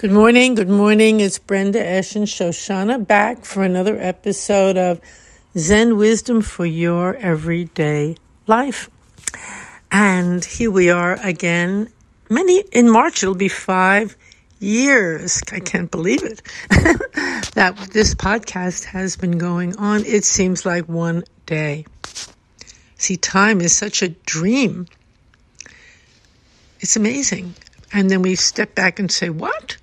Good morning. Good morning. It's Brenda Esh and Shoshanna back for another episode of Zen Wisdom for Your Everyday Life. And here we are again. Many in March, it'll be five years. I can't believe it that this podcast has been going on. It seems like one day. See, time is such a dream. It's amazing. And then we step back and say, what?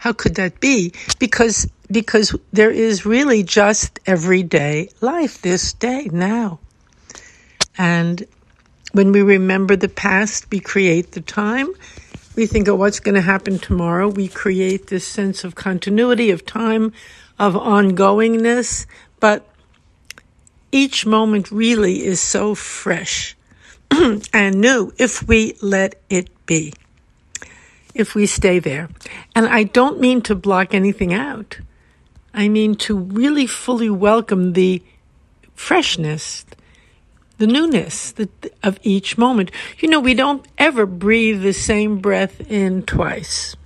How could that be? Because, because there is really just everyday life this day now. And when we remember the past, we create the time. We think of what's going to happen tomorrow. We create this sense of continuity, of time, of ongoingness. But each moment really is so fresh and new if we let it be, if we stay there. And I don't mean to block anything out. I mean to really fully welcome the freshness, the newness of each moment. You know, we don't ever breathe the same breath in twice.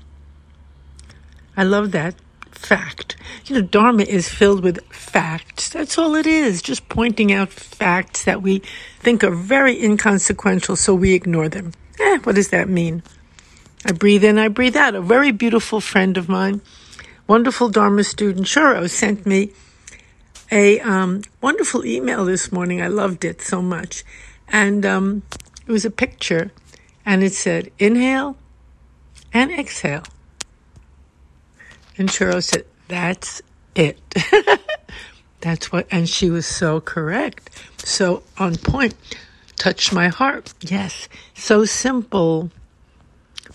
I love that fact. You know, Dharma is filled with facts. That's all it is, just pointing out facts that we think are very inconsequential, so we ignore them. Eh, what does that mean? I breathe in, I breathe out. A very beautiful friend of mine, wonderful Dharma student, Churro, sent me a um, wonderful email this morning. I loved it so much. And um, it was a picture, and it said, inhale and exhale. And Churro said, That's it. That's what, and she was so correct. So on point. Touched my heart. Yes. So simple.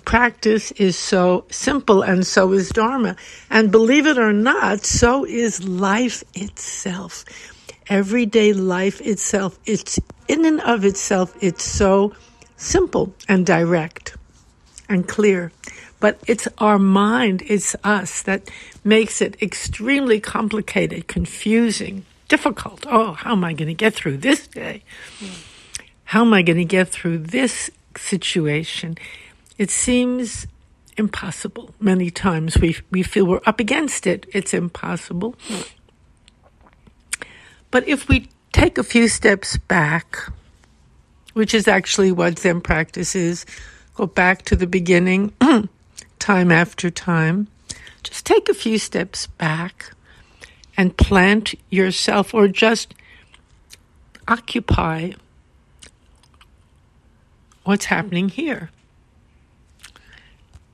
Practice is so simple, and so is Dharma. And believe it or not, so is life itself. Everyday life itself. It's in and of itself, it's so simple and direct and clear. But it's our mind, it's us that makes it extremely complicated, confusing, difficult. Oh, how am I going to get through this day? Hmm. How am I going to get through this situation? It seems impossible. Many times we, we feel we're up against it. It's impossible. But if we take a few steps back, which is actually what Zen practice is, go back to the beginning time after time, just take a few steps back and plant yourself or just occupy what's happening here.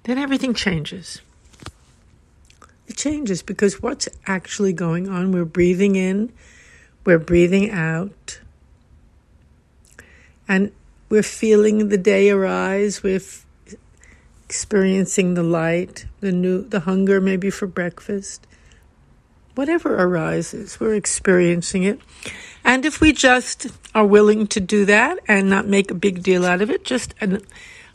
Then everything changes. It changes because what's actually going on? We're breathing in, we're breathing out, and we're feeling the day arise. We're experiencing the light, the new, the hunger maybe for breakfast. Whatever arises, we're experiencing it. And if we just are willing to do that and not make a big deal out of it, just an,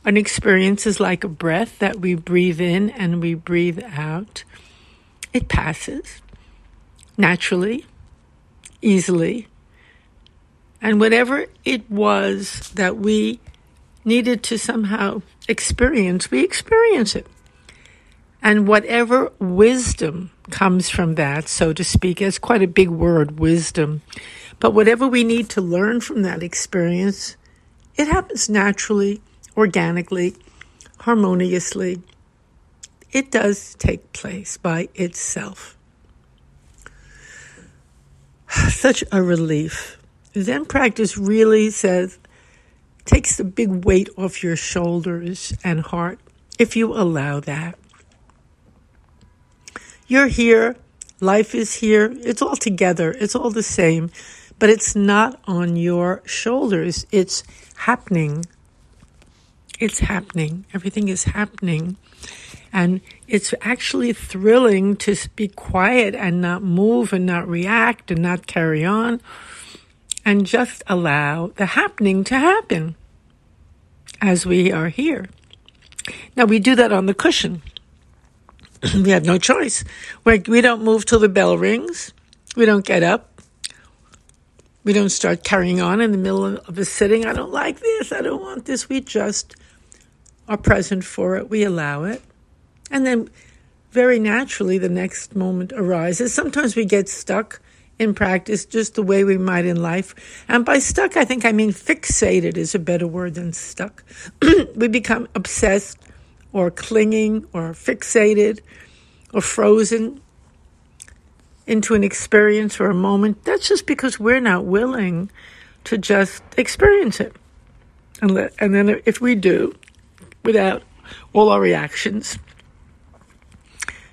an experience is like a breath that we breathe in and we breathe out. It passes naturally, easily. And whatever it was that we needed to somehow experience, we experience it. And whatever wisdom comes from that, so to speak, it's quite a big word, wisdom. But whatever we need to learn from that experience, it happens naturally, organically, harmoniously. It does take place by itself. Such a relief. Zen practice really says takes the big weight off your shoulders and heart if you allow that. You're here, life is here, it's all together, it's all the same, but it's not on your shoulders. It's happening. It's happening. Everything is happening. And it's actually thrilling to be quiet and not move and not react and not carry on and just allow the happening to happen as we are here. Now we do that on the cushion. we have no choice. We're, we don't move till the bell rings. We don't get up. We don't start carrying on in the middle of a sitting. I don't like this. I don't want this. We just are present for it. We allow it. And then very naturally the next moment arises. Sometimes we get stuck in practice just the way we might in life. And by stuck, I think I mean fixated is a better word than stuck. we become obsessed or clinging or fixated or frozen into an experience or a moment. That's just because we're not willing to just experience it. And, let, and then if we do, without all our reactions,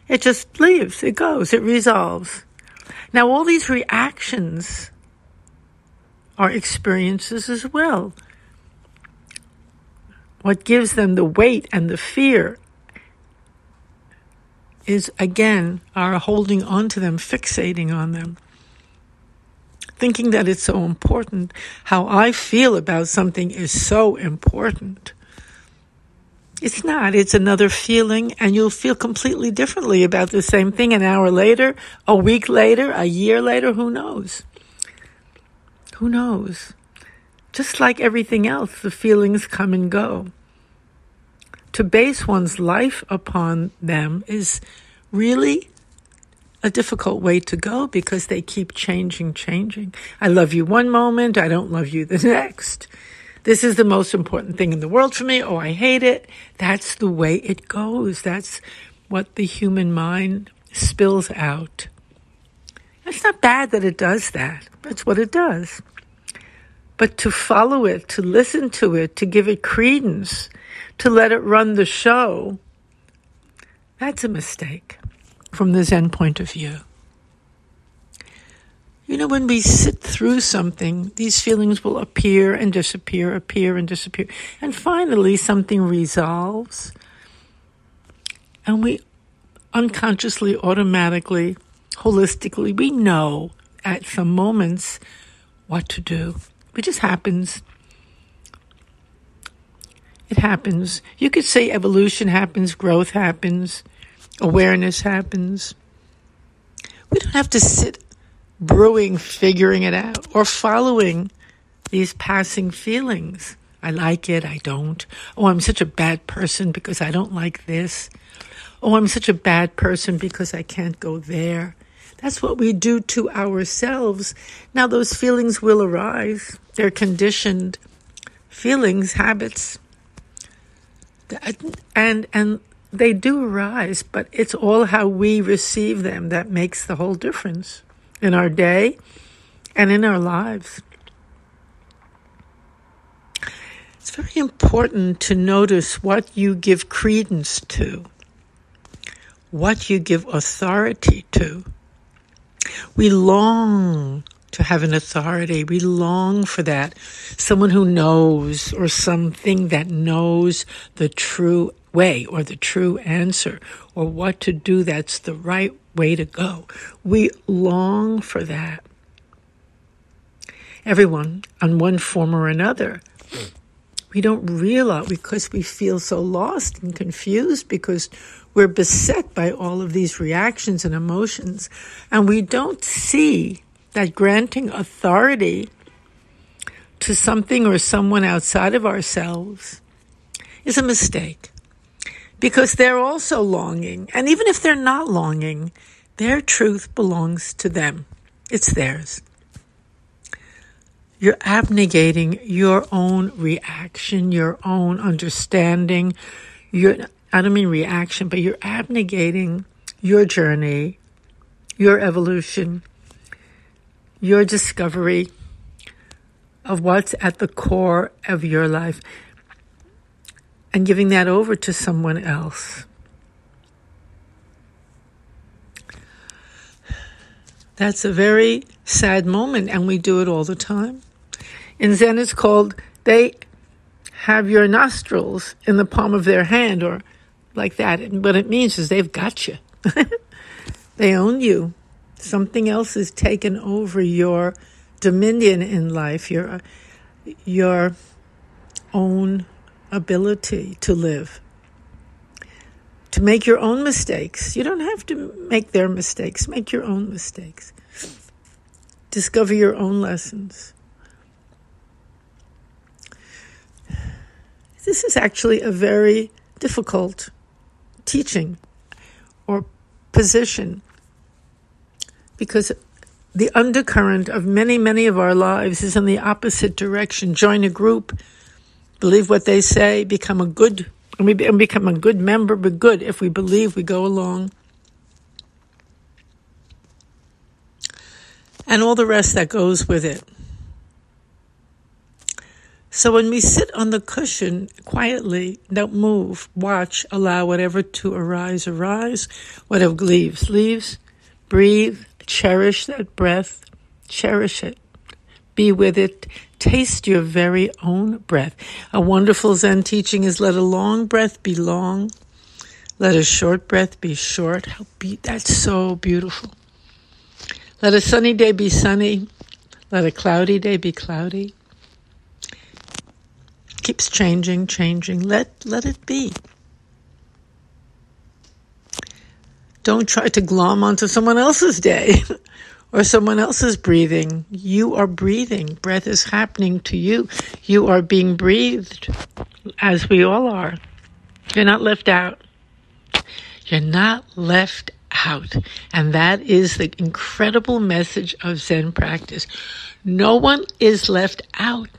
it just leaves, it goes, it resolves. Now, all these reactions are experiences as well. What gives them the weight and the fear is, again, our holding on to them, fixating on them, thinking that it's so important. How I feel about something is so important. It's not. It's another feeling, and you'll feel completely differently about the same thing an hour later, a week later, a year later. Who knows? Who knows? Just like everything else, the feelings come and go. To base one's life upon them is really a difficult way to go because they keep changing, changing. I love you one moment, I don't love you the next. This is the most important thing in the world for me. Oh, I hate it. That's the way it goes. That's what the human mind spills out. It's not bad that it does that. That's what it does. But to follow it, to listen to it, to give it credence, to let it run the show, that's a mistake from the Zen point of view. You know, when we sit through something, these feelings will appear and disappear, appear and disappear. And finally, something resolves. And we unconsciously, automatically, holistically, we know at some moments what to do. It just happens. It happens. You could say evolution happens, growth happens, awareness happens. We don't have to sit brewing, figuring it out, or following these passing feelings. I like it, I don't. Oh, I'm such a bad person because I don't like this. Oh, I'm such a bad person because I can't go there. That's what we do to ourselves. Now, those feelings will arise. They're conditioned feelings, habits. And, and they do arise, but it's all how we receive them that makes the whole difference in our day and in our lives. It's very important to notice what you give credence to, what you give authority to. We long to have an authority. We long for that. Someone who knows or something that knows the true way or the true answer or what to do that's the right way to go. We long for that. Everyone, on one form or another. We don't realize because we feel so lost and confused because we're beset by all of these reactions and emotions, and we don't see that granting authority to something or someone outside of ourselves is a mistake because they're also longing. And even if they're not longing, their truth belongs to them. It's theirs. You're abnegating your own reaction, your own understanding. Your, I don't mean reaction, but you're abnegating your journey, your evolution, your discovery of what's at the core of your life and giving that over to someone else. That's a very sad moment, and we do it all the time. In Zen, it's called they have your nostrils in the palm of their hand, or like that. And what it means is they've got you. they own you. Something else has taken over your dominion in life, your your own ability to live. To make your own mistakes. You don't have to make their mistakes, make your own mistakes. Discover your own lessons. This is actually a very difficult teaching or position because the undercurrent of many, many of our lives is in the opposite direction. Join a group, believe what they say, become a good, and we become a good member, but good if we believe we go along. And all the rest that goes with it. So when we sit on the cushion quietly, don't move, watch, allow whatever to arise, arise, whatever leaves, leaves, breathe, cherish that breath, cherish it, be with it, taste your very own breath. A wonderful Zen teaching is let a long breath be long, let a short breath be short. How be that's so beautiful. Let a sunny day be sunny, let a cloudy day be cloudy keeps changing, changing. Let, let it be. Don't try to glom onto someone else's day or someone else is breathing. You are breathing. Breath is happening to you. You are being breathed as we all are. You're not left out. You're not left out. And that is the incredible message of Zen practice. No one is left out.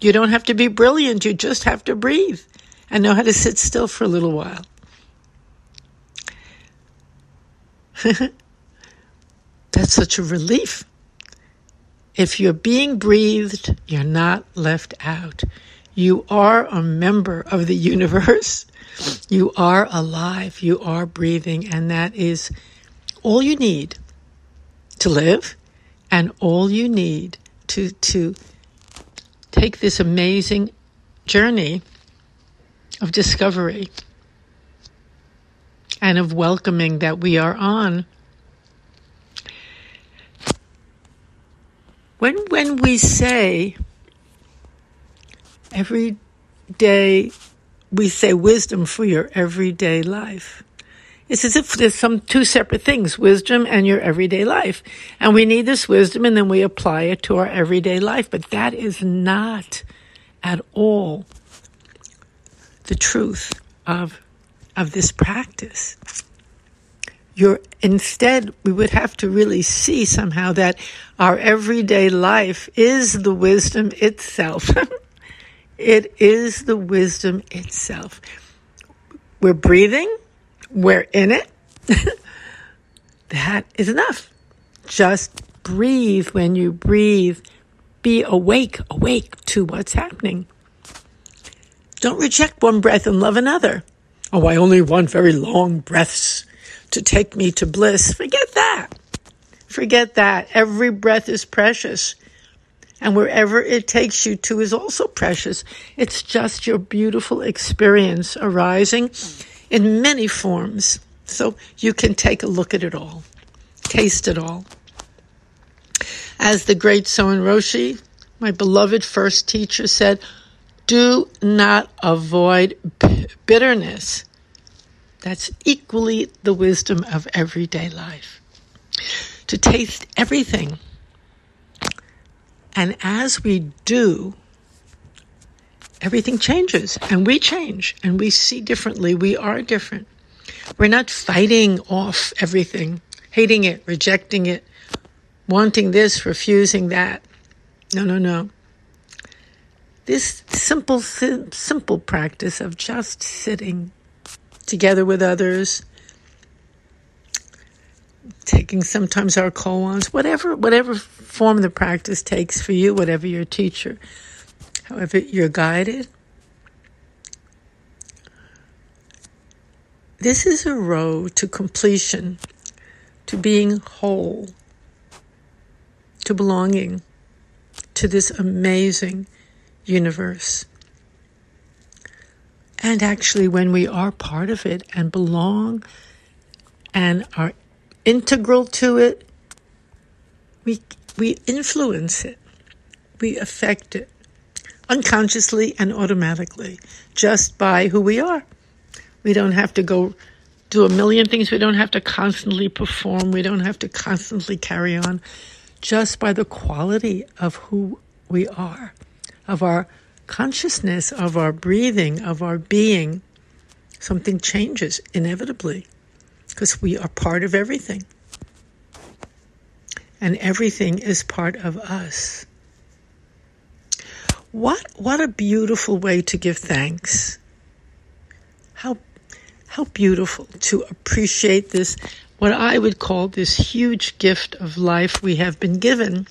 You don't have to be brilliant. You just have to breathe and know how to sit still for a little while. That's such a relief. If you're being breathed, you're not left out. You are a member of the universe. You are alive. You are breathing. And that is all you need to live and all you need to, to take this amazing journey of discovery and of welcoming that we are on. When, when we say every day, we say wisdom for your everyday life. It's as if there's some two separate things, wisdom and your everyday life. And we need this wisdom and then we apply it to our everyday life. But that is not at all the truth of, of this practice. You're, instead, we would have to really see somehow that our everyday life is the wisdom itself. it is the wisdom itself. We're breathing we're in it. that is enough. Just breathe when you breathe. Be awake, awake to what's happening. Don't reject one breath and love another. Oh, I only want very long breaths to take me to bliss. Forget that. Forget that. Every breath is precious. And wherever it takes you to is also precious. It's just your beautiful experience arising in many forms. So you can take a look at it all, taste it all. As the great Soen Roshi, my beloved first teacher, said, do not avoid bitterness. That's equally the wisdom of everyday life. To taste everything. And as we do, everything changes and we change and we see differently. We are different. We're not fighting off everything, hating it, rejecting it, wanting this, refusing that. No, no, no. This simple, simple practice of just sitting together with others, taking sometimes our koans, whatever, whatever form the practice takes for you, whatever your teacher however you're guided. This is a road to completion, to being whole, to belonging to this amazing universe. And actually, when we are part of it and belong and are integral to it, we, we influence it, we affect it unconsciously and automatically just by who we are. We don't have to go do a million things. We don't have to constantly perform. We don't have to constantly carry on. Just by the quality of who we are, of our consciousness, of our breathing, of our being, something changes inevitably. Because we are part of everything. And everything is part of us. What what a beautiful way to give thanks. How how beautiful to appreciate this what I would call this huge gift of life we have been given.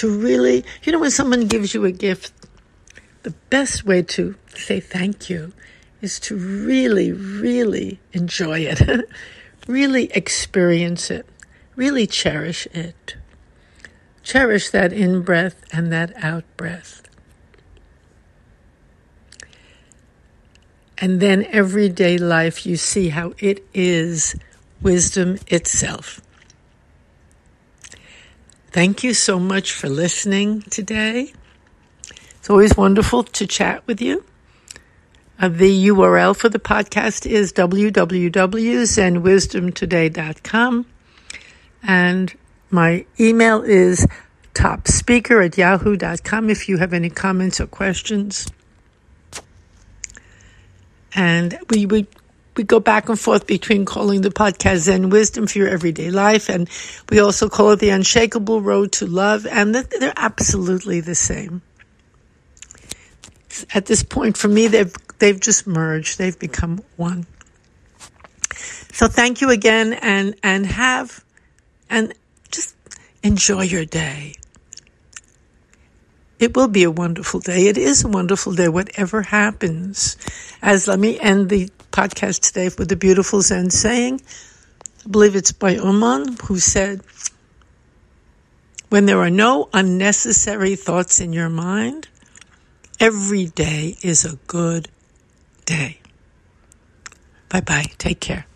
To really, you know, when someone gives you a gift, the best way to say thank you is to really, really enjoy it, really experience it, really cherish it. Cherish that in breath and that out breath. And then everyday life, you see how it is wisdom itself. Thank you so much for listening today. It's always wonderful to chat with you. Uh, the URL for the podcast is www.zenwisdomtoday.com. And my email is topspeaker at yahoo.com if you have any comments or questions. And we, we, we go back and forth between calling the podcast Zen Wisdom for your everyday life, and we also call it the Unshakable Road to Love, and they're absolutely the same. At this point, for me, they've they've just merged. They've become one. So thank you again and, and have, and just enjoy your day. It will be a wonderful day. It is a wonderful day, whatever happens. As let me end the podcast today with the beautiful Zen saying. I believe it's by Ummon, who said, When there are no unnecessary thoughts in your mind, every day is a good day. Bye bye. Take care.